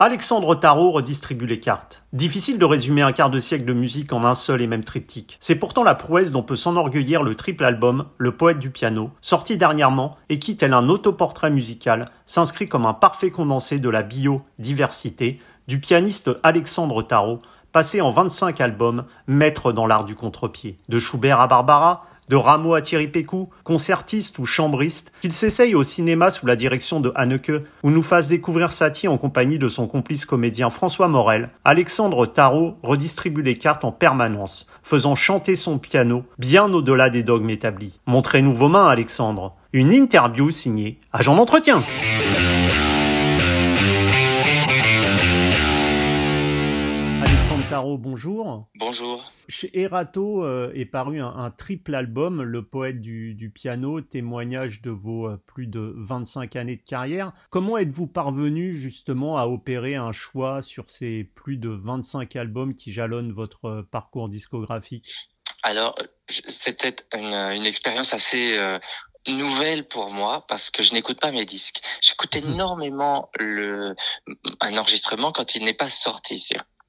Alexandre Tarot redistribue les cartes. Difficile de résumer un quart de siècle de musique en un seul et même triptyque. C'est pourtant la prouesse dont peut s'enorgueillir le triple album Le Poète du piano, sorti dernièrement et qui, tel un autoportrait musical, s'inscrit comme un parfait condensé de la biodiversité du pianiste Alexandre Tarot, passé en 25 albums, maître dans l'art du contre-pied. De Schubert à Barbara, de Rameau à Thierry Pécou, concertiste ou chambriste, qu'il s'essaye au cinéma sous la direction de Hanneke, ou nous fasse découvrir Satie en compagnie de son complice comédien François Morel, Alexandre Tarot redistribue les cartes en permanence, faisant chanter son piano bien au-delà des dogmes établis. Montrez-nous vos mains, Alexandre. Une interview signée Agent d'entretien. Bonjour. Bonjour. Chez Erato euh, est paru un, triple album, Le poète du, piano, témoignage de vos euh, plus de 25 années de carrière. Comment êtes-vous parvenu justement à opérer un choix sur ces plus de 25 albums qui jalonnent votre euh, parcours discographique? Alors, c'était une, expérience assez nouvelle pour moi parce que je n'écoute pas mes disques. J'écoute énormément le un enregistrement quand il n'est pas sorti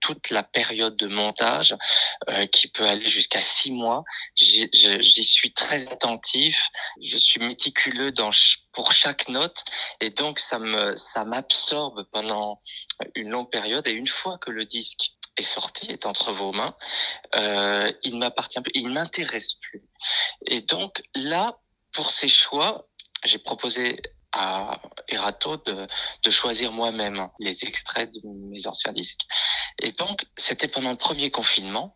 toute la période de montage euh, qui peut aller jusqu'à six mois. J'y suis très attentif, je suis méticuleux dans pour chaque note et donc ça me ça m'absorbe pendant une longue période et une fois que le disque est sorti, est entre vos mains, euh, il m'appartient plus, il m'intéresse plus. Et donc là, pour ces choix, j'ai proposé à Erato de, choisir moi-même les extraits de mes anciens disques. Et donc, c'était pendant le premier confinement.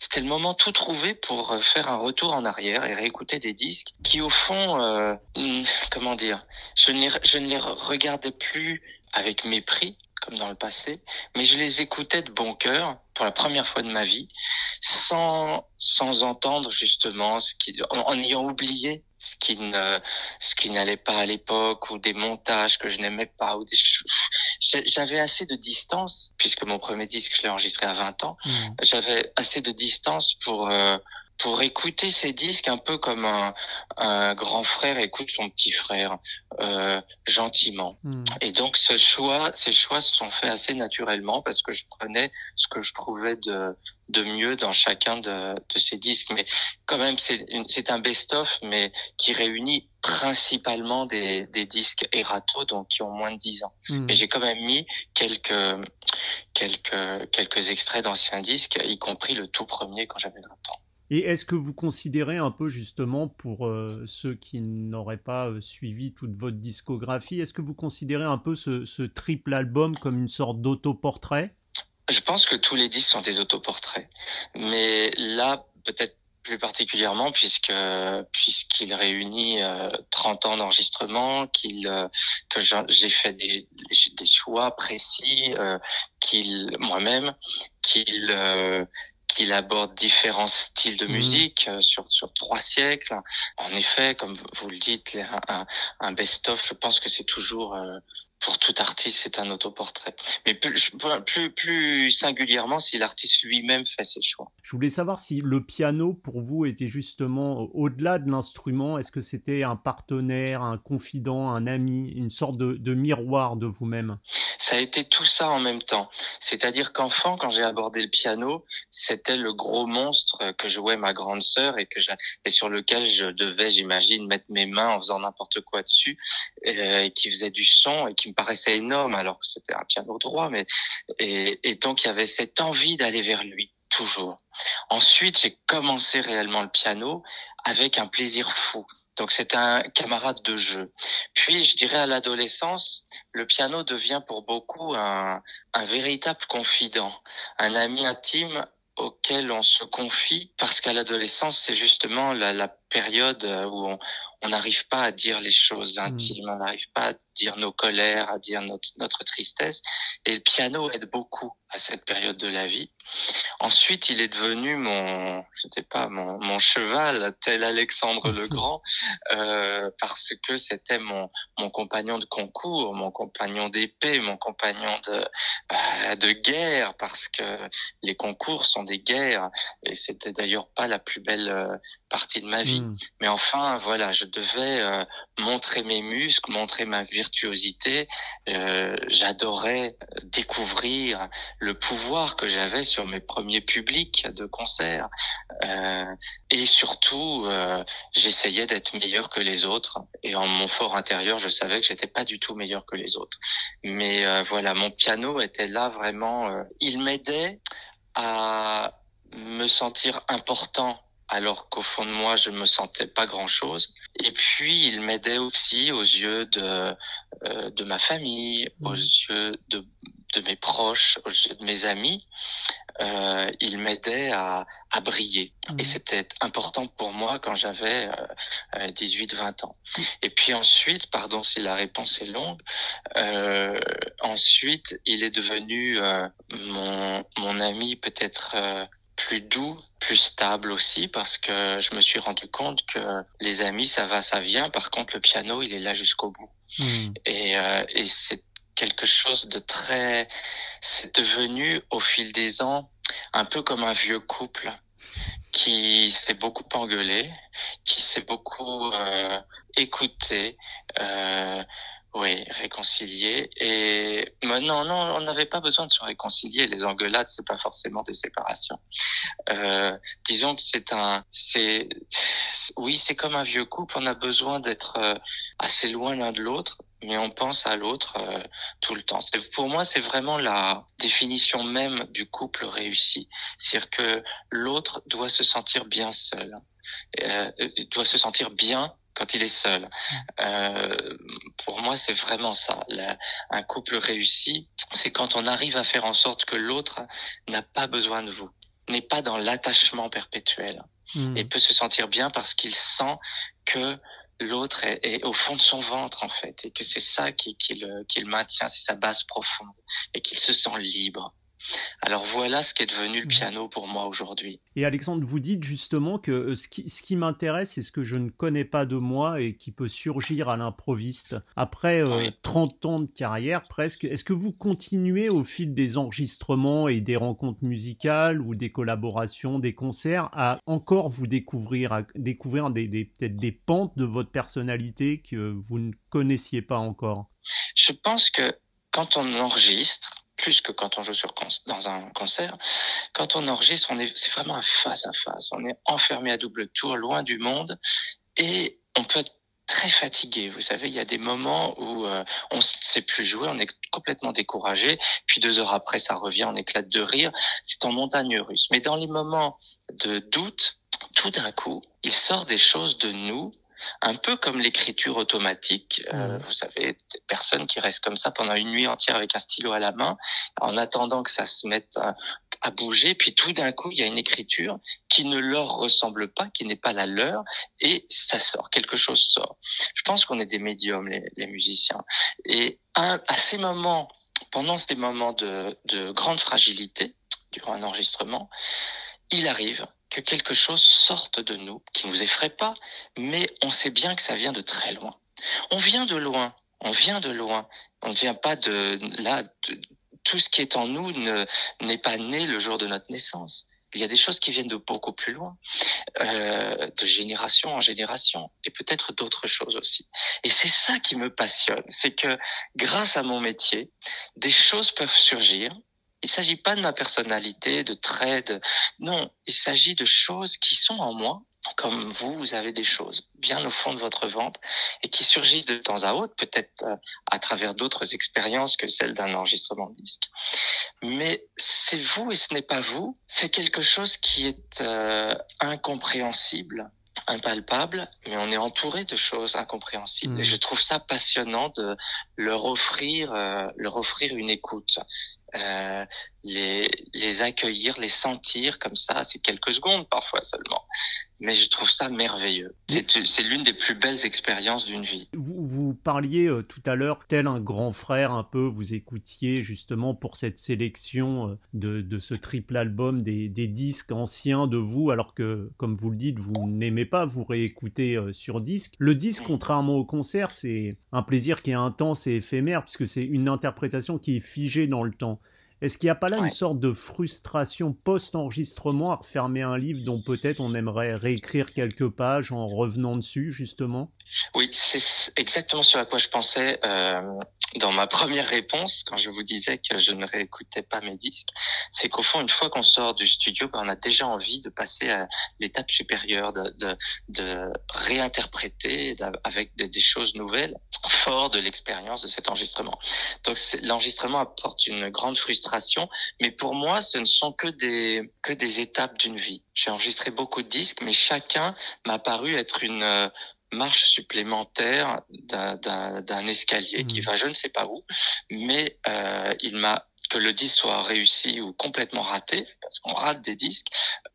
C'était le moment tout trouvé pour euh, faire un retour en arrière et réécouter des disques qui, au fond, euh, hmm, comment dire, je ne les regardais plus avec mépris comme dans le passé, mais je les écoutais de bon cœur pour la première fois de ma vie, sans sans entendre justement ce qui, en ayant oublié ce qui ne ce qui n'allait pas à l'époque ou des montages que je n'aimais pas ou des j'avais assez de distance puisque mon premier disque je l'ai enregistré à 20 ans mmh. j'avais assez de distance pour euh, pour écouter ces disques un peu comme un, un grand frère écoute son petit frère euh, gentiment. Hmm. Et donc ce choix, ces choix se sont faits assez naturellement parce que je prenais ce que je trouvais de, de mieux dans chacun de, de ces disques. Mais quand même, c'est, c'est un best-of, mais qui réunit principalement des, des disques Erato, donc qui ont moins de 10 ans. Hmm. Et j'ai quand même mis quelques quelques quelques extraits d'anciens disques, y compris le tout premier quand j'avais 20 ans. Et est-ce que vous considérez un peu justement pour euh, ceux qui n'auraient pas euh, suivi toute votre discographie, est-ce que vous considérez un peu ce, triple album comme une sorte d'autoportrait? Je pense que tous les disques sont des autoportraits, mais là peut-être plus particulièrement puisque puisqu'il réunit 30 euh, ans d'enregistrement, qu'il que j'ai fait des, des, choix précis, qu'il moi-même, qu'il il aborde différents styles de mmh. musique euh, sur sur trois siècles. En effet, comme vous le dites, un, un best-of, je pense que c'est toujours euh, pour tout artiste, c'est un autoportrait. Mais plus, plus, plus singulièrement si l'artiste lui-même fait ses choix. Je voulais savoir si le piano, pour vous, était justement au-delà de l'instrument. Est-ce que c'était un partenaire, un confident, un ami, une sorte de, de miroir de vous-même? Ça a été tout ça en même temps. C'est-à-dire qu'enfant, quand j'ai abordé le piano, c'était le gros monstre que jouait ma grande sœur et que et sur lequel je devais, j'imagine, mettre mes mains en faisant n'importe quoi dessus, euh, qui faisait du son et qui me paraissait énorme alors que c'était un piano droit, mais et, et donc il y avait cette envie d'aller vers lui toujours. Ensuite, j'ai commencé réellement le piano avec un plaisir fou. Donc c'est un camarade de jeu. Puis je dirais à l'adolescence, le piano devient pour beaucoup un, un véritable confident, un ami intime auquel on se confie parce qu'à l'adolescence, c'est justement la, la, période où on, n'arrive pas à dire les choses mmh. intimes, on n'arrive pas à dire nos colères, à dire notre, notre tristesse. Et le piano aide beaucoup à cette période de la vie. Ensuite, il est devenu mon, je ne sais pas, mon, mon cheval, tel Alexandre le Grand, euh, parce que c'était mon, mon compagnon de concours, mon compagnon d'épée, mon compagnon de, euh, de guerre, parce que les concours sont des guerres, et c'était d'ailleurs pas la plus belle euh, partie de ma vie. Hmm. Mais enfin, voilà, je devais montrer mes muscles, montrer ma, Euh, j'adorais découvrir le pouvoir que j'avais sur mes premiers publics de concert. Euh, et surtout, euh, j'essayais d'être meilleur que les autres. Et en mon fort intérieur, je savais que j'étais pas du tout meilleur que les autres. Mais voilà, mon piano était là vraiment. il m'aidait à me sentir important alors qu'au fond de moi, je me sentais pas grand-chose. Et puis, il m'aidait aussi aux yeux de euh, de ma famille, aux mmh. yeux de de mes proches, aux yeux de mes amis. Euh, il m'aidait à, à briller. Et mmh. c'était important pour moi quand j'avais euh, 18-20 euh, ans. Mmh. Et puis ensuite, pardon si la réponse est longue, euh, ensuite, il est devenu euh, mon, mon ami peut-être plus doux, plus stable aussi, parce que je me suis rendu compte que les amis, ça va, ça vient. Par contre, le piano, il est là jusqu'au bout. Hmm. Et, euh, et c'est quelque chose de très... C'est devenu, au fil des ans, un peu comme un vieux couple qui s'est beaucoup engueulé, qui s'est beaucoup euh, écouté. Euh, oui, réconcilier. Et non, non, on n'avait pas besoin de se réconcilier. Les engueulades, c'est pas forcément des séparations. Euh, disons que c'est un, c'est, oui, c'est comme un vieux couple. On a besoin d'être euh, assez loin l'un de l'autre, mais on pense à l'autre euh, tout le temps. Pour moi, c'est vraiment la définition même du couple réussi. C'est-à-dire que l'autre doit se sentir bien seul, euh, doit se sentir bien quand il est seul. Euh, pour moi, c'est vraiment ça. un couple réussi, c'est quand on arrive à faire en sorte que l'autre n'a pas besoin de vous, n'est pas dans l'attachement perpétuel mm. et peut se sentir bien parce qu'il sent que l'autre est, au fond de son ventre en fait et que c'est ça qui, qui, le, qui le maintient, c'est sa base profonde et qu'il se sent libre. Alors voilà ce qui est devenu le mmh. piano pour moi aujourd'hui. Et Alexandre, vous dites justement que euh, ce qui, ce qui m'intéresse, c'est ce que je ne connais pas de moi et qui peut surgir à l'improviste. Après 30 euh, ans de carrière presque, est-ce que vous continuez au fil des enregistrements et des rencontres musicales ou des collaborations, des concerts, à encore vous découvrir, à découvrir des, peut-être des pentes de votre personnalité que vous ne connaissiez pas encore? Je pense que quand on enregistre, plus que quand on joue sur dans un concert. Quand on enregistre, on est, c'est vraiment un face à face. On est enfermé à double tour, loin du monde, et on peut être très fatigué. Vous savez, il y a des moments où euh, on ne sait plus jouer, on est complètement découragé. Puis deux heures après, ça revient, on éclate de rire. C'est en montagne russe. Mais dans les moments de doute, tout d'un coup, il sort des choses de nous un peu comme l'écriture automatique. Euh, vous savez, des personnes qui restent comme ça pendant une nuit entière avec un stylo à la main, en attendant que ça se mette à, bouger, puis tout d'un coup, il y a une écriture qui ne leur ressemble pas, qui n'est pas la leur, et ça sort, quelque chose sort. Je pense qu'on est des médiums, les, les musiciens. Et à ces moments, pendant ces moments de, de grande fragilité, durant un enregistrement, il arrive que quelque chose sorte de nous, qui nous effraie pas, mais on sait bien que ça vient de très loin. On vient de loin, on vient de loin. On ne vient pas de là. tout ce qui est en nous n'est pas né le jour de notre naissance. Il y a des choses qui viennent de beaucoup plus loin, euh, de génération en génération, et peut-être d'autres choses aussi. Et c'est ça qui me passionne, c'est que grâce à mon métier, des choses peuvent surgir il s'agit pas de ma personnalité, de traits, non, il s'agit de choses qui sont en moi, comme vous, vous avez des choses bien au fond de votre ventre et qui surgissent de temps à autre, peut-être euh, à travers d'autres expériences que celles d'un enregistrement de disque. Mais c'est vous et ce n'est pas vous, c'est quelque chose qui est euh, incompréhensible impalpable, mais on est entouré de choses incompréhensibles. Et mmh. je trouve ça passionnant de leur offrir, euh, leur offrir une écoute. Euh, les, les accueillir, les sentir comme ça, c'est quelques secondes parfois seulement. Mais je trouve ça merveilleux. C'est l'une des plus belles expériences d'une vie. Vous, vous parliez euh, tout à l'heure, tel un grand frère un peu, vous écoutiez justement pour cette sélection euh, de, de ce triple album des, des, disques anciens de vous, alors que, comme vous le dites, vous n'aimez pas vous réécouter euh, sur disque. Le disque, contrairement au concert, c'est un plaisir qui est intense et éphémère, puisque c'est une interprétation qui est figée dans le temps. Est-ce qu'il n'y a pas là une sorte de frustration post-enregistrement à refermer un livre dont peut-être on aimerait réécrire quelques pages en revenant dessus, justement? Oui, c'est exactement ce à quoi je pensais euh, dans ma première réponse quand je vous disais que je ne réécoutais pas mes disques. C'est qu'au fond, une fois qu'on sort du studio, ben, on a déjà envie de passer à l'étape supérieure, de, de, de réinterpréter avec des, choses nouvelles, fort de l'expérience de cet enregistrement. Donc l'enregistrement apporte une grande frustration, mais pour moi, ce ne sont que des que des étapes d'une vie. J'ai enregistré beaucoup de disques, mais chacun m'a paru être une marche supplémentaire d'un escalier qui mmh. va je ne sais pas où, mais euh, il m'a que le disque soit réussi ou complètement raté, parce qu'on rate des disques,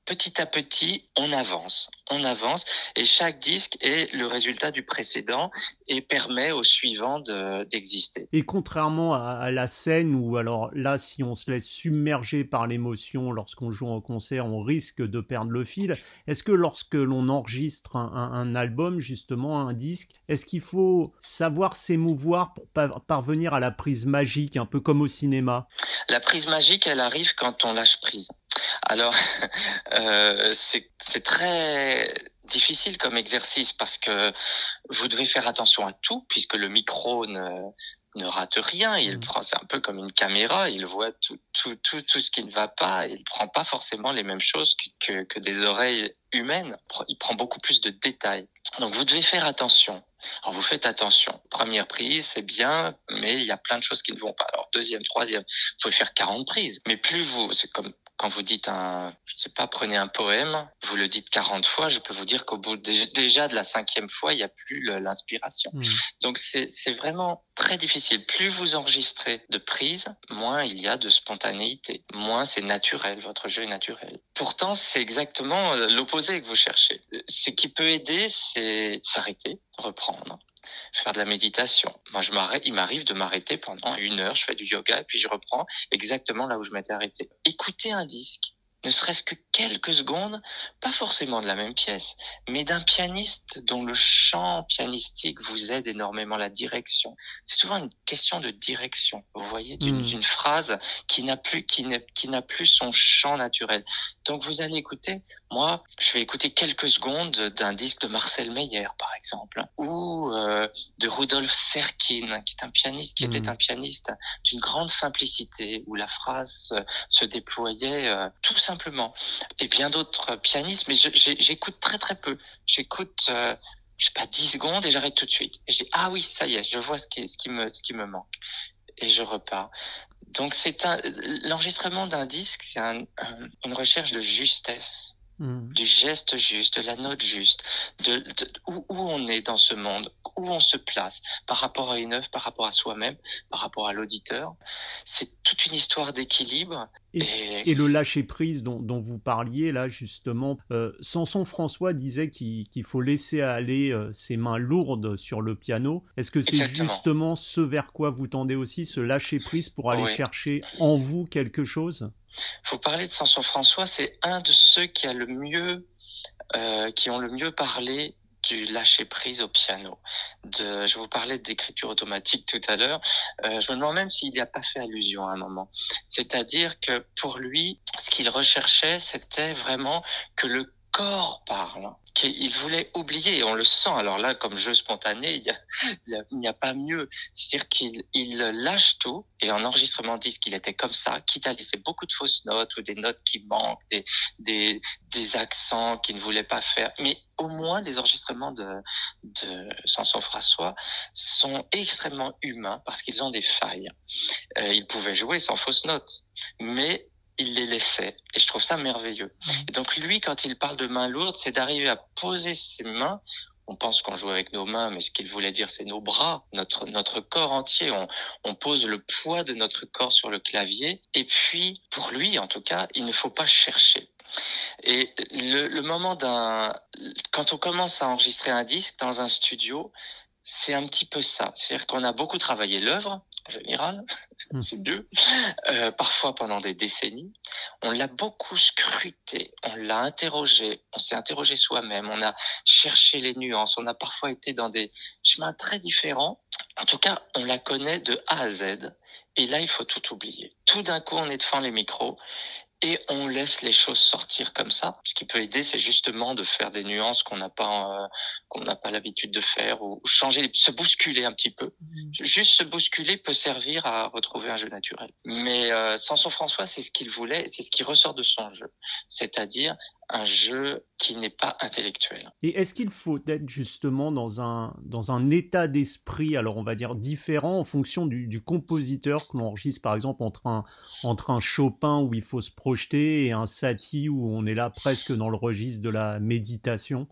petit à petit, on avance, on avance, et chaque disque est le résultat du précédent et permet au suivant d'exister. et contrairement à, la scène où, alors là, si on se laisse submerger par l'émotion lorsqu'on joue en concert, on risque de perdre le fil. Est-ce que lorsque l'on enregistre un, album, justement, un disque, est-ce qu'il faut savoir s'émouvoir pour parvenir à la prise magique, un peu comme au cinéma? La prise magique, elle arrive quand on lâche prise. Alors, euh, c'est très difficile comme exercice parce que vous devez faire attention à tout puisque le micro ne, ne rate rien. Il mmh. prend, c'est un peu comme une caméra. Il voit tout, tout, tout, tout ce qui ne va pas. Il prend pas forcément les mêmes choses que, que, que des oreilles humaines. Il prend beaucoup plus de détails. Donc vous devez faire attention. Alors vous faites attention. Première prise, c'est bien, mais il y a plein de choses qui ne vont pas. Alors deuxième, troisième, vous pouvez faire 40 prises. Mais plus vous, c'est comme quand vous dites un, je sais pas, prenez un poème, vous le dites 40 fois, je peux vous dire qu'au bout déjà de la cinquième fois, il n'y a plus l'inspiration. Hmm. Donc c'est vraiment très difficile. Plus vous enregistrez de prises, moins il y a de spontanéité, moins c'est naturel, votre jeu est naturel. Pourtant, c'est exactement l'opposé que vous cherchez. Ce qui peut aider, c'est s'arrêter, reprendre, faire de la méditation. Moi, je m'arrête, il m'arrive de m'arrêter pendant une heure, je fais du yoga et puis je reprends exactement là où je m'étais arrêté. Écoutez un disque, ne serait-ce que quelques secondes, pas forcément de la même pièce, mais d'un pianiste dont le chant pianistique vous aide énormément la direction. C'est souvent une question de direction, vous voyez, d'une hmm. phrase qui n'a plus qui n'a plus son chant naturel. Donc vous allez écouter. Moi, je vais écouter quelques secondes d'un disque de Marcel Meyer, par exemple, ou euh, de Rudolf Serkin, qui est un pianiste, qui était hmm. un pianiste d'une grande simplicité, où la phrase se déployait euh, tout simplement. Et bien d'autres pianistes, mais j'écoute très très peu. J'écoute, euh, je sais pas, 10 secondes et j'arrête tout de suite. Et dis, ah oui, ça y est, je vois ce qui, ce qui, me, ce qui me manque. Et je repars. Donc c'est un, l'enregistrement d'un disque, c'est un, une recherche de justesse. Du geste juste, de la note juste, de, où, où, on est dans ce monde, où on se place par rapport à une œuvre, par rapport à soi-même, par rapport à l'auditeur. C'est toute une histoire d'équilibre. Et, et... le lâcher prise dont, dont, vous parliez là justement, euh, Samson François disait qu'il faut laisser aller euh, ses mains lourdes sur le piano. Est-ce que c'est justement ce vers quoi vous tendez aussi, ce lâcher prise pour aller chercher en vous quelque chose? Vous parlez de Samson François, c'est un de ceux qui a le mieux, euh, qui ont le mieux parlé du lâcher prise au piano. Je vous parlais d'écriture automatique tout à l'heure. Euh, je me demande même s'il n'y a pas fait allusion à un moment. C'est-à-dire que pour lui, ce qu'il recherchait, c'était vraiment que le corps parle qu'il voulait oublier, on le sent. Alors là, comme jeu spontané, il n'y a, a, pas mieux. C'est-à-dire qu'il il lâche tout, et en enregistrement disque, il était comme ça, quitte à laisser beaucoup de fausses notes ou des notes qui manquent, des accents qu'il ne voulait pas faire. Mais au moins, les enregistrements de, de Samson François sont extrêmement humains parce qu'ils ont des failles. Euh, il pouvait jouer sans fausses notes, mais il les laissait. Et je trouve ça merveilleux. Mmh. Et donc lui, quand il parle de mains lourdes, c'est d'arriver à poser ses mains. On pense qu'on joue avec nos mains, mais ce qu'il voulait dire, c'est nos bras, notre notre corps entier. On, on pose le poids de notre corps sur le clavier. Et puis, pour lui, en tout cas, il ne faut pas chercher. Et le, le moment d'un, quand on commence à enregistrer un disque dans un studio, c'est un petit peu ça. C'est-à-dire qu'on a beaucoup travaillé l'œuvre, général, hmm. c'est mieux, euh, parfois pendant des décennies. On l'a beaucoup scruté, on l'a interrogé, on s'est interrogé soi-même, on a cherché les nuances, on a parfois été dans des chemins très différents. En tout cas, on la connaît de A à Z. Et là, il faut tout oublier. tout d'un coup on est devant les micros et on laisse les choses sortir comme ça. Ce qui peut aider, c'est justement de faire des nuances qu'on n'a pas euh, qu'on n'a pas l'habitude de faire ou changer, se bousculer un petit peu. Mmh. Juste se bousculer peut servir à retrouver un jeu naturel. Mais euh, Samson François, c'est ce qu'il voulait, c'est ce qui ressort de son jeu, c'est-à-dire un jeu qui n'est pas intellectuel. Et est-ce qu'il faut être justement dans un, dans un état d'esprit, alors on va dire différent en fonction du, du compositeur que l'on enregistre par exemple entre un, entre un Chopin où il faut se projeter et un Satie où on est là presque dans le registre de la méditation?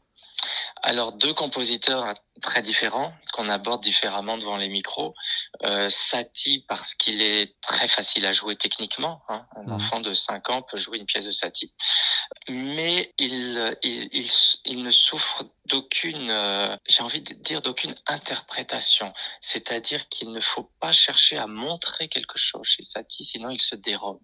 Alors deux compositeurs très différents qu'on aborde différemment devant les micros. Euh, Satie parce qu'il est très facile à jouer techniquement. Hein. Un mhm. enfant de 5 ans peut jouer une pièce de Satie, mais il, il, il, il ne souffre d'aucune, euh, j'ai envie de dire d'aucune interprétation. C'est-à-dire qu'il ne faut pas chercher à montrer quelque chose chez Satie, sinon il se dérobe.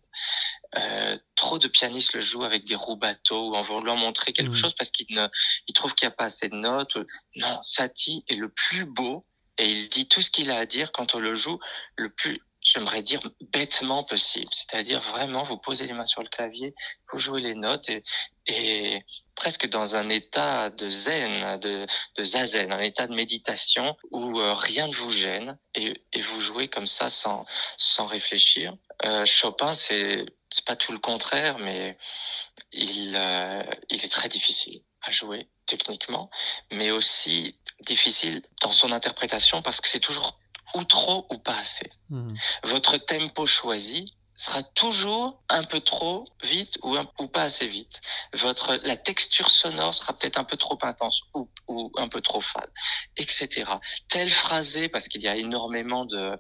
Euh, trop de pianistes le jouent avec des roubateaux ou en voulant montrer quelque mhm. chose parce qu'ils ne, ils trouvent qu'il n'y a pas assez de notes. Non, Satie est le plus beau et il dit tout ce qu'il a à dire quand on le joue le plus j'aimerais dire bêtement possible. C'est-à-dire vraiment, vous posez les mains sur le clavier, vous jouez les notes et, et presque dans un état de zen, de, de zazen, un état de méditation où euh, rien ne vous gêne et, et, vous jouez comme ça sans, sans réfléchir. Euh, Chopin, c'est c'est pas tout le contraire, mais il, euh, il est très difficile à jouer techniquement, mais aussi difficile dans son interprétation parce que c'est toujours ou trop ou pas assez. Hmm. Votre tempo choisi sera toujours un peu trop vite ou, un, ou pas assez vite. Votre la texture sonore sera peut-être un peu trop intense ou, ou un peu trop fade, etc. Tel phrasé parce qu'il y a énormément de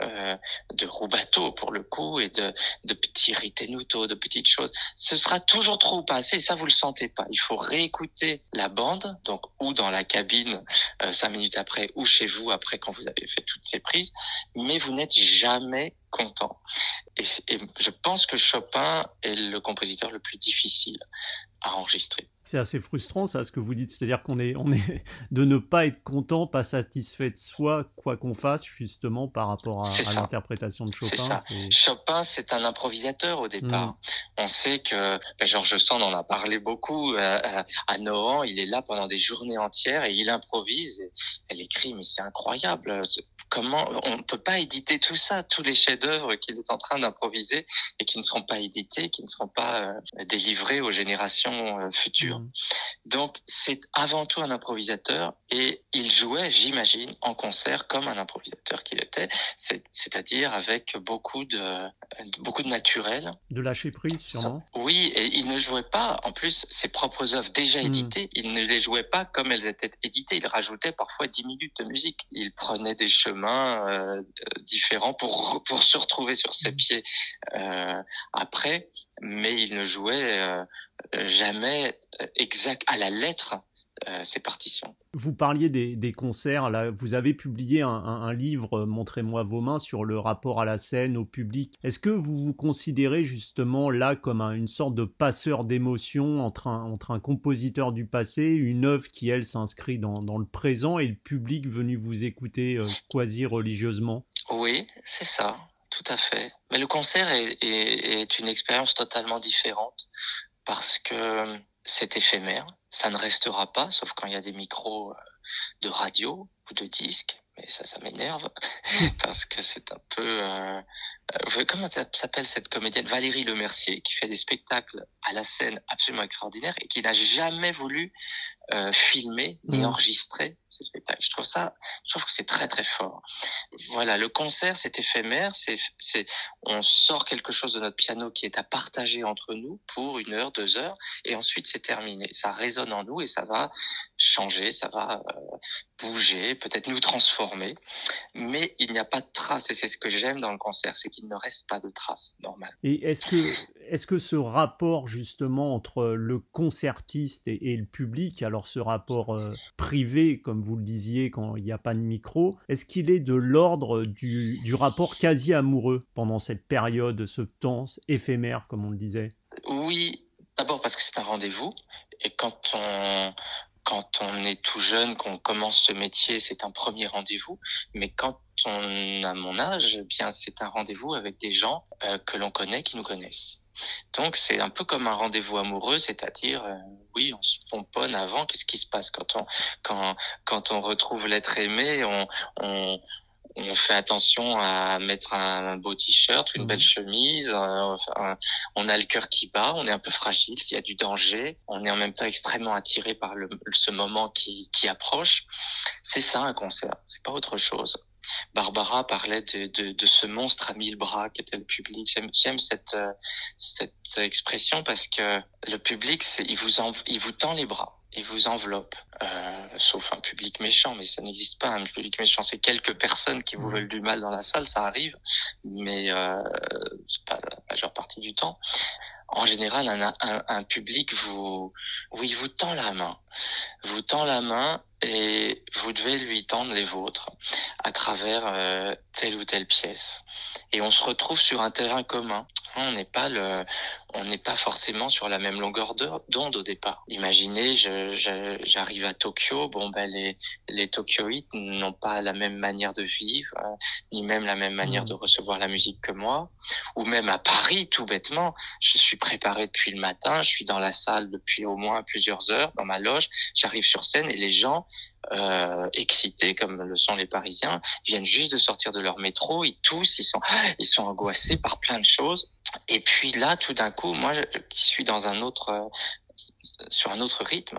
euh, de rubato pour le coup et de de petits ritenuto, de petites choses. Ce sera toujours trop ou pas assez. Et ça vous le sentez pas. Il faut réécouter la bande donc ou dans la cabine euh, cinq minutes après ou chez vous après quand vous avez fait toutes ces prises, mais vous n'êtes jamais content. Et, je pense que Chopin est le compositeur le plus difficile à enregistrer. C'est assez frustrant ça ce que vous dites, c'est-à-dire qu'on est, on est de ne pas être content, pas satisfait de soi, quoi qu'on fasse, justement par rapport à, l'interprétation de Chopin. Chopin, c'est un improvisateur au départ. Mm. On sait que ben, Georges Sand en a parlé beaucoup euh, euh, à Nohant, il est là pendant des journées entières et il improvise. Et elle écrit, mais c'est incroyable comment on ne peut pas éditer tout ça, tous les chefs-d'œuvre qu'il est en train d'improviser et qui ne seront pas édités, qui ne seront pas euh, délivrés aux générations euh, futures. Mmh. Donc c'est avant tout un improvisateur et il jouait, j'imagine, en concert comme un improvisateur qu'il était, c'est-à-dire avec beaucoup de beaucoup de naturel, de lâcher prise sûrement. Oui, et il ne jouait pas en plus ses propres œuvres déjà mmh. éditées, il ne les jouait pas comme elles étaient éditées, il rajoutait parfois 10 minutes de musique. Il prenait des chemins euh, différents pour pour se retrouver sur ses mmh. pieds euh, après, mais il ne jouait euh, jamais exact à la lettre euh, ces partitions. Vous parliez des, concerts, là, vous avez publié un, livre, Montrez-moi vos mains, sur le rapport à la scène, au public. Est-ce que vous vous considérez justement là comme une sorte de passeur d'émotions entre un, entre un compositeur du passé, une œuvre qui, elle, s'inscrit dans, le présent et le public venu vous écouter euh, quasi religieusement Oui, c'est ça, tout à fait. Mais le concert est une expérience totalement différente parce que c'est éphémère ça ne restera pas, sauf quand il y a des micros euh, de radio ou de disques. Mais ça, ça m'énerve parce que c'est un peu. Euh, euh comment s'appelle cette comédienne? Valérie Lemercier qui fait des spectacles à la scène absolument extraordinaires et qui n'a jamais voulu euh, filmer ni mmh. enregistrer ces spectacles. Je trouve ça, je trouve que c'est très très fort. Voilà, le concert c'est éphémère, c'est c'est on sort quelque chose de notre piano qui est à partager entre nous pour une heure, deux heures, et ensuite c'est terminé. Ça résonne en nous et ça va changer, ça va euh, bouger, peut-être nous transformer, mais il n'y a pas de traces et c'est ce que j'aime dans le concert, c'est qu'il ne reste pas de traces normales. Et est-ce que est-ce que ce rapport justement entre le concertiste et, et le public, alors ce rapport euh, privé, comme vous le disiez, quand il n'y a pas de micro, est-ce qu'il est de l'ordre du, du rapport quasi amoureux pendant cette période, ce temps éphémère, comme on le disait? Oui, d'abord parce que c'est un rendez-vous, et quand on, quand on est tout jeune, qu'on commence ce métier, c'est un premier rendez-vous. Mais quand on a mon âge, eh bien c'est un rendez-vous avec des gens euh, que l'on connaît, qui nous connaissent. Donc c'est un peu comme un rendez-vous amoureux, c'est-à-dire euh, oui, on se pomponne avant. Qu'est-ce qui se passe quand on quand quand on retrouve l'être aimé On on on fait attention à mettre un beau t-shirt, une belle mhm. chemise. Euh, on a le cœur qui bat, on est un peu fragile s'il y a du danger. On est en même temps extrêmement attiré par le, ce moment qui, qui approche. C'est ça un concert, c'est pas autre chose. Barbara parlait de, de, de, ce monstre à mille bras qui était le public. J'aime cette, euh, cette expression parce que le public, il vous, en, il vous tend les bras il vous enveloppe, euh, sauf un public méchant, mais ça n'existe pas un public méchant. C'est quelques personnes qui vous veulent du mal dans la salle, ça arrive, mais euh, c'est pas la majeure partie du temps. En général, un, un, un public vous, oui, vous tend la main, vous tend la main et vous devez lui tendre les vôtres à travers euh, telle ou telle pièce. Et on se retrouve sur un terrain commun. On n'est pas le, on n'est pas forcément sur la même longueur d'onde au départ. Imaginez, j'arrive à Tokyo, bon ben les les Tokyoïtes n'ont pas la même manière de vivre, euh, ni même la même manière mmh. de recevoir la musique que moi, ou même à Paris, tout bêtement, je suis préparé depuis le matin, je suis dans la salle depuis au moins plusieurs heures dans ma loge, j'arrive sur scène et les gens euh, excités comme le sont les Parisiens viennent juste de sortir de leur métro, ils tous ils sont ils sont angoissés par plein de choses et puis là tout d'un coup moi qui suis dans un autre euh, sur un autre rythme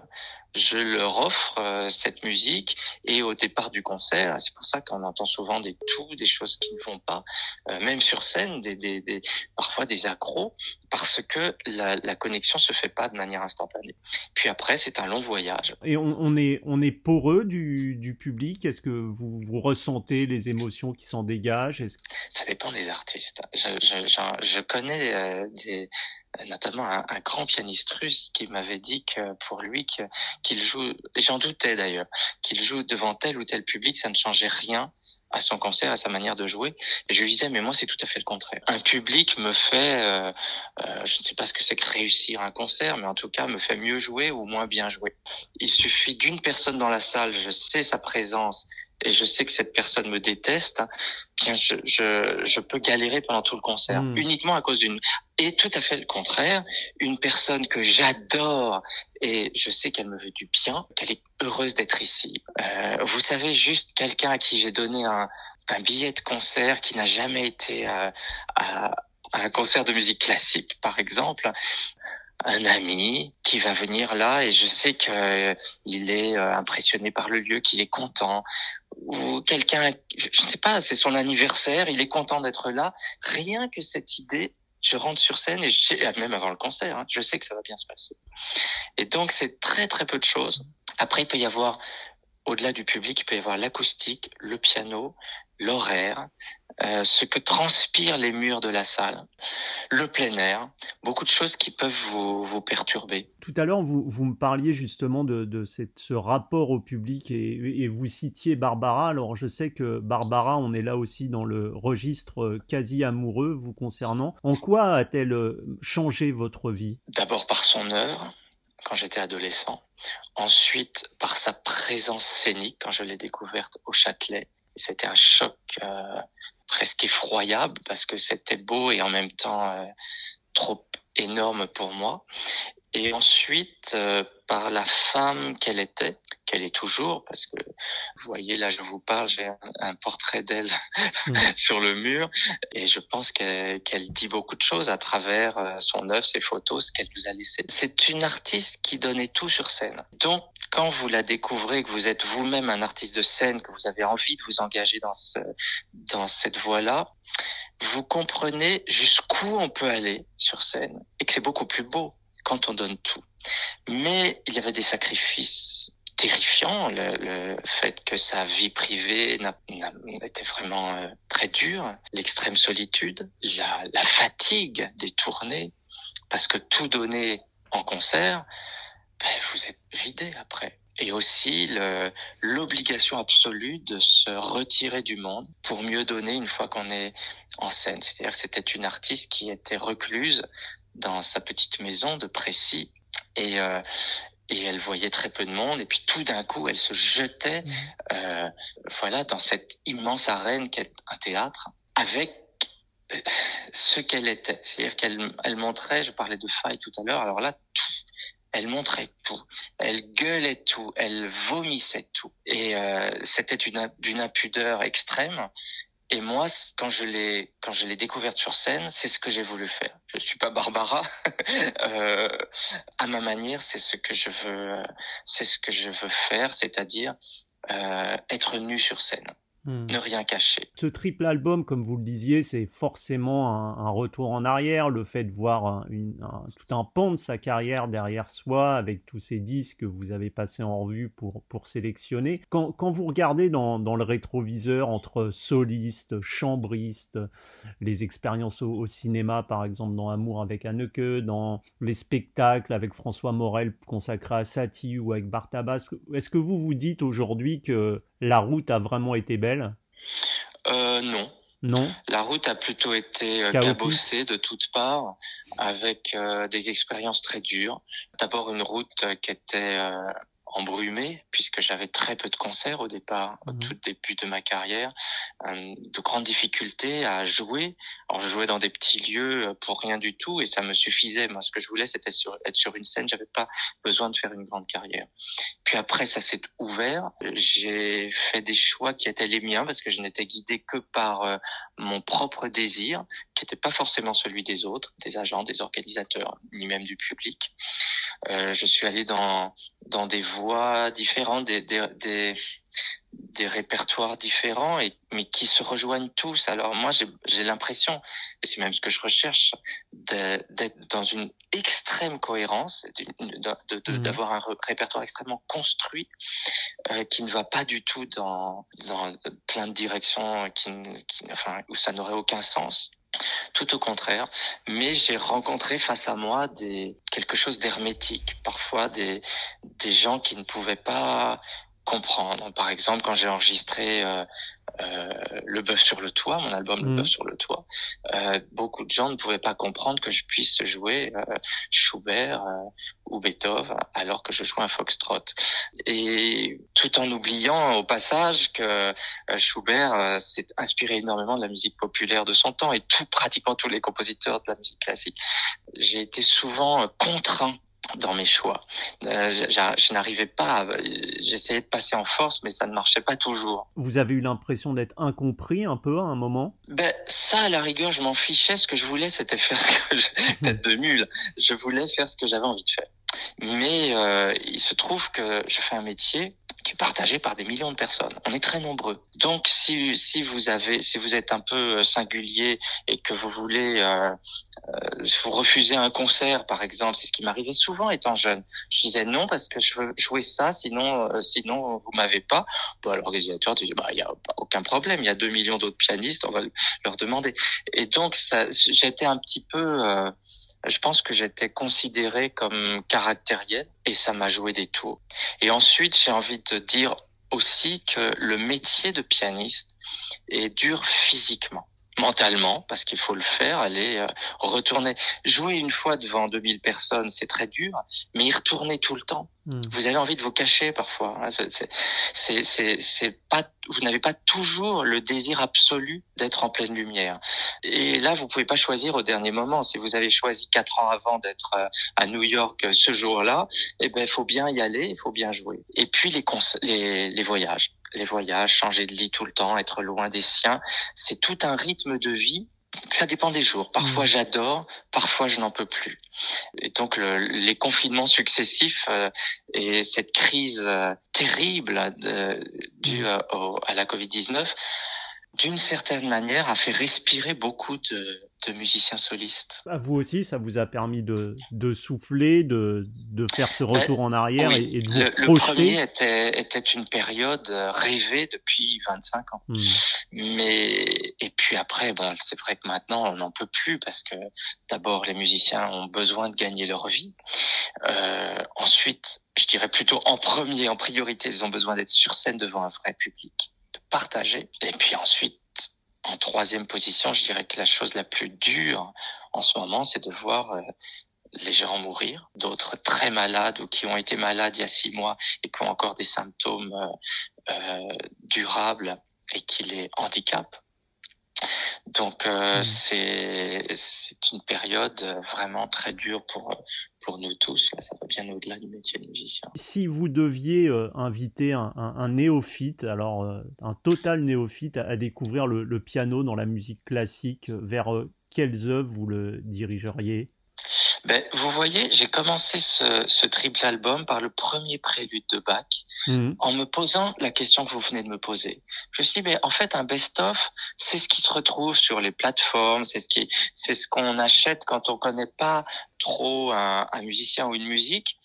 je leur offre euh, cette musique et au départ du concert, c'est pour ça qu'on entend souvent des toux, des choses qui ne vont pas, euh, même sur scène, des, des, des, parfois des accros, parce que la, la connexion se fait pas de manière instantanée. Puis après, c'est un long voyage. Et on, on, est on est poreux du, du public? Est-ce que vous, vous ressentez les émotions qui s'en dégagent? Ça dépend des artistes. Je, je, je, je connais euh, des notamment un, un, grand pianiste russe qui m'avait dit que pour lui qu'il joue, j'en doutais d'ailleurs, qu'il joue devant tel ou tel public, ça ne changeait rien à son concert, à sa manière de jouer. Et je lui disais, mais moi, c'est tout à fait le contraire. Un public me fait, euh, euh, je ne sais pas ce que c'est que réussir un concert, mais en tout cas, me fait mieux jouer ou moins bien jouer. Il suffit d'une personne dans la salle, je sais sa présence et je sais que cette personne me déteste, bien je, je, je peux galérer pendant tout le concert, hmm. uniquement à cause d'une... Et tout à fait le contraire, une personne que j'adore et je sais qu'elle me veut du bien, qu'elle est heureuse d'être ici. Euh, vous savez, juste quelqu'un à qui j'ai donné un, un billet de concert qui n'a jamais été à, à un concert de musique classique, par exemple, un ami qui va venir là et je sais qu'il euh, est euh, impressionné par le lieu, qu'il est content ou quelqu'un, je ne sais pas, c'est son anniversaire, il est content d'être là. Rien que cette idée, je rentre sur scène et je ah, même avant le concert, hein, je sais que ça va bien se passer. Et donc c'est très très peu de choses. Après, il peut y avoir au-delà du public, il peut y avoir l'acoustique, le piano, l'horaire, euh, ce que transpirent les murs de la salle, le plein air, beaucoup de choses qui peuvent vous, vous perturber. Tout à l'heure, vous, vous me parliez justement de, de cette, ce rapport au public et, et, vous citiez Barbara. Alors je sais que Barbara, on est là aussi dans le registre quasi amoureux vous concernant. En quoi a-t-elle changé votre vie? D'abord par son œuvre, quand j'étais adolescent. Ensuite, par sa présence scénique, quand je l'ai découverte au Châtelet. C'était un choc euh, presque effroyable parce que c'était beau et en même temps euh, trop énorme pour moi. Et ensuite, euh, par la femme qu'elle était, qu'elle est toujours, parce que vous voyez là, je vous parle, j'ai un, portrait d'elle mm. sur le mur, et je pense qu'elle dit beaucoup de choses à travers euh, son œuvre, ses photos, ce qu'elle nous a laissé. C'est une artiste qui donnait tout sur scène. Donc, quand vous la découvrez, que vous êtes vous-même un artiste de scène, que vous avez envie de vous engager dans ce, dans cette voie-là, vous comprenez jusqu'où on peut aller sur scène et que c'est beaucoup plus beau quand on donne tout. Mais il y avait des sacrifices terrifiants, le, le fait que sa vie privée était vraiment euh, très dure, l'extrême solitude, la, la fatigue des tournées, parce que tout donner en concert, ben, vous êtes vidé après. Et aussi l'obligation absolue de se retirer du monde pour mieux donner une fois qu'on est en scène. C'est-à-dire que c'était une artiste qui était recluse dans sa petite maison de Précis et, euh, et elle voyait très peu de monde et puis tout d'un coup elle se jetait mmh. euh, voilà dans cette immense arène qu'est un théâtre avec ce qu'elle était c'est-à-dire qu'elle elle montrait je parlais de faille tout à l'heure alors là elle montrait tout, elle gueulait tout, elle vomissait tout, et euh, c'était une d'une impudeur extrême. Et moi, quand je l'ai quand je l'ai découverte sur scène, c'est ce que j'ai voulu faire. Je suis pas Barbara, euh, à ma manière, c'est ce que je veux, c'est ce que je veux faire, c'est-à-dire euh, être nu sur scène. Hmm. Ne rien cacher. Ce triple album, comme vous le disiez, c'est forcément un, retour en arrière, le fait de voir tout un pan de sa carrière derrière soi, avec tous ces disques que vous avez passés en revue pour, pour sélectionner. Quand, quand vous regardez dans, dans, le rétroviseur entre solistes, chambristes, les expériences au, cinéma, par exemple dans Amour avec Anneke, dans les spectacles avec François Morel consacrés à Satie ou avec Bartabas, est-ce que vous vous dites aujourd'hui que la route a vraiment été belle? Euh, Non. Non? La route a plutôt été euh, cabossée de toutes parts, avec euh, des expériences très dures. D'abord une route qui était embrumé puisque j'avais très peu de concerts au départ, au mhm. tout début de ma carrière, euh, de grandes difficultés à jouer. Alors je jouais dans des petits lieux euh, pour rien du tout et ça me suffisait. Moi, ce que je voulais, c'était être sur une scène. J'avais pas besoin de faire une grande carrière. Puis après, ça s'est ouvert. J'ai fait des choix qui étaient les miens parce que je n'étais guidé que par euh, mon propre désir, qui n'était pas forcément celui des autres, des agents, des organisateurs, ni même du public. Euh, je suis allé dans dans des voies différentes, des des, des, des répertoires différents et mais qui se rejoignent tous. Alors moi j'ai l'impression et c'est même ce que je recherche d'être dans une extrême cohérence, mmh. d'avoir un répertoire extrêmement construit euh, qui ne va pas du tout dans dans plein de directions qui, qui enfin où ça n'aurait aucun sens. Tout au contraire, mais j'ai rencontré face à moi des quelque chose d'hermétique, parfois des des gens qui ne pouvaient pas comprendre. Par exemple, quand j'ai enregistré euh, Le Bœuf sur le toit, mon album Le mmh. Bœuf sur le toit, euh, beaucoup de gens ne pouvaient pas comprendre que je puisse jouer euh, Schubert euh, ou Beethoven alors que je jouais un foxtrot. Et tout en oubliant au passage que euh, Schubert s'est inspiré énormément de la musique populaire de son temps et tout pratiquement tous les compositeurs de la musique classique. J'ai été souvent contraint dans mes choix. Euh, je, n'arrivais pas, j'essayais de passer en force, mais ça ne marchait pas toujours. Vous avez eu l'impression d'être incompris un peu à un moment? Ben ça, à la rigueur, je m'en fichais. Ce que je voulais, c'était faire ce que je... tête de mule. Je voulais faire ce que j'avais envie de faire. Mais euh, il se trouve que je fais un métier qui est partagé par des millions de personnes. On est très nombreux. Donc, si, si vous avez, si vous êtes un peu euh, singulier et que vous voulez, euh, euh, vous refuser un concert, par exemple, c'est ce qui m'arrivait souvent étant jeune. Je disais non parce que je veux jouer ça, sinon, euh, sinon vous m'avez pas. Bon, l'organisateur disait bah il y a aucun problème, il y a deux millions d'autres pianistes, on va leur demander. Et donc, j'étais un petit peu je pense que j'étais considéré comme caractériel et ça m'a joué des tours. Et ensuite, j'ai envie de dire aussi que le métier de pianiste est dur physiquement mentalement parce qu'il faut le faire, aller euh, retourner jouer une fois devant 2000 personnes, c'est très dur, mais y retourner tout le temps. Hmm. Vous avez envie de vous cacher parfois. Hein. C'est c'est c'est pas vous n'avez pas toujours le désir absolu d'être en pleine lumière. Et là, vous pouvez pas choisir au dernier moment. Si vous avez choisi quatre ans avant d'être euh, à New York euh, ce jour-là, eh ben, il faut bien y aller, il faut bien jouer. Et puis les, les, les voyages les voyages, changer de lit tout le temps, être loin des siens, c'est tout un rythme de vie. Ça dépend des jours. Parfois mmh. j'adore, parfois je n'en peux plus. Et donc les confinements successifs euh, et cette crise euh, terrible euh, due mmh. à la Covid-19 d'une certaine manière, a fait respirer beaucoup de, de musiciens solistes. À vous aussi, ça vous a permis de, de souffler, de, de faire ce retour en arrière et, de vous le, projeter. Le premier était, était une période rêvée depuis 25 ans. Hmm. Mais et puis après, bon, c'est vrai que maintenant on n'en peut plus parce que d'abord les musiciens ont besoin de gagner leur vie. Euh, ensuite, je dirais plutôt en premier, en priorité, ils ont besoin d'être sur scène devant un vrai public partager. Et puis ensuite, en troisième position, je dirais que la chose la plus dure en ce moment, c'est de voir euh, les gens mourir, d'autres très malades ou qui ont été malades il y a six mois et qui ont encore des symptômes euh, euh durables et qui les handicapent. Donc euh, mmh. c'est c'est une période vraiment très dure pour pour nous tous. Là, ça va bien au-delà du métier de musicien. Si vous deviez euh, inviter un, un, un, néophyte, alors euh, un total néophyte à, découvrir le, le, piano dans la musique classique, vers quelles œuvres vous le dirigeriez? Ben, vous voyez, j'ai commencé ce, ce, triple album par le premier prélude de Bach, mhm. en me posant la question que vous venez de me poser. Je me suis dit, mais en fait, un best-of, c'est ce qui se retrouve sur les plateformes, c'est ce qui, c'est ce qu'on achète quand on connaît pas trop un, un musicien ou une musique.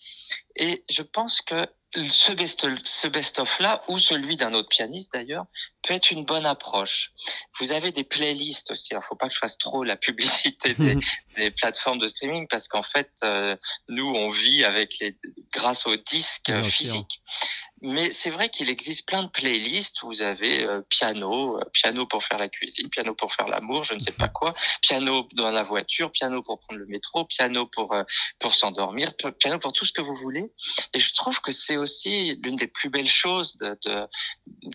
Et je pense que ce best ce best of là ou celui d'un autre pianiste d'ailleurs peut être une bonne approche. Vous avez des playlists aussi. Il faut pas que je fasse trop la publicité des, des plateformes de streaming parce qu'en fait euh, nous on vit avec les grâce aux disques physiques. Mais c'est vrai qu'il existe plein de playlists où vous avez euh, piano, euh, piano pour faire la cuisine, piano pour faire l'amour, je ne sais pas quoi, piano dans la voiture, piano pour prendre le métro, piano pour euh, pour s'endormir, piano pour tout ce que vous voulez. Et je trouve que c'est aussi l'une des plus belles choses de, de,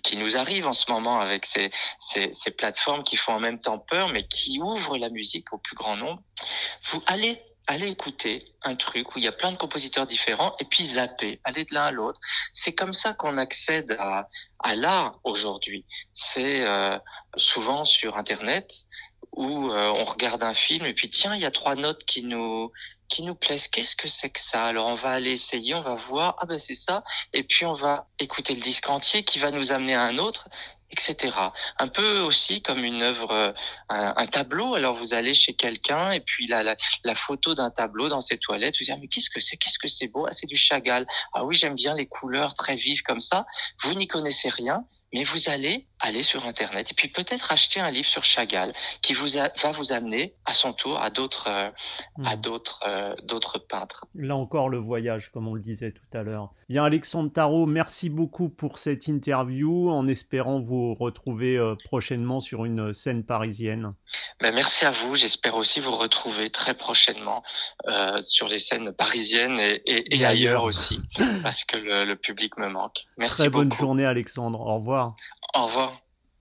qui nous arrive en ce moment avec ces, ces, ces plateformes qui font en même temps peur, mais qui ouvrent la musique au plus grand nombre. Vous allez allez écouter un truc où il y a plein de compositeurs différents et puis zapper, aller de l'un à l'autre. C'est comme ça qu'on accède à, à l'art aujourd'hui. C'est euh, souvent sur Internet où euh, on regarde un film et puis tiens, il y a trois notes qui nous qui nous plaisent. Qu'est-ce que c'est que ça? Alors on va aller essayer, on va voir. Ah ben c'est ça. Et puis on va écouter le disque entier qui va nous amener à un autre etc. Un peu aussi comme une œuvre, euh, un, tableau. Alors vous allez chez quelqu'un et puis la, la, la photo d'un tableau dans ses toilettes, vous dites mais qu'est-ce que c'est, qu'est-ce que c'est beau, ah c'est du Chagall. Ah oui j'aime bien les couleurs très vives comme ça. Vous n'y connaissez rien mais vous allez aller sur Internet et puis peut-être acheter un livre sur Chagall qui vous va vous amener à son tour à d'autres euh, à hmm. d'autres euh, d'autres peintres. Là encore le voyage, comme on le disait tout à l'heure. Bien Alexandre Tarot, merci beaucoup pour cette interview, en espérant vous retrouver euh, prochainement sur une scène parisienne. Ben, merci à vous. J'espère aussi vous retrouver très prochainement sur les scènes parisiennes et, et, ailleurs. aussi, parce que le, le, public me manque. Merci très beaucoup. bonne journée Alexandre. Au Au revoir.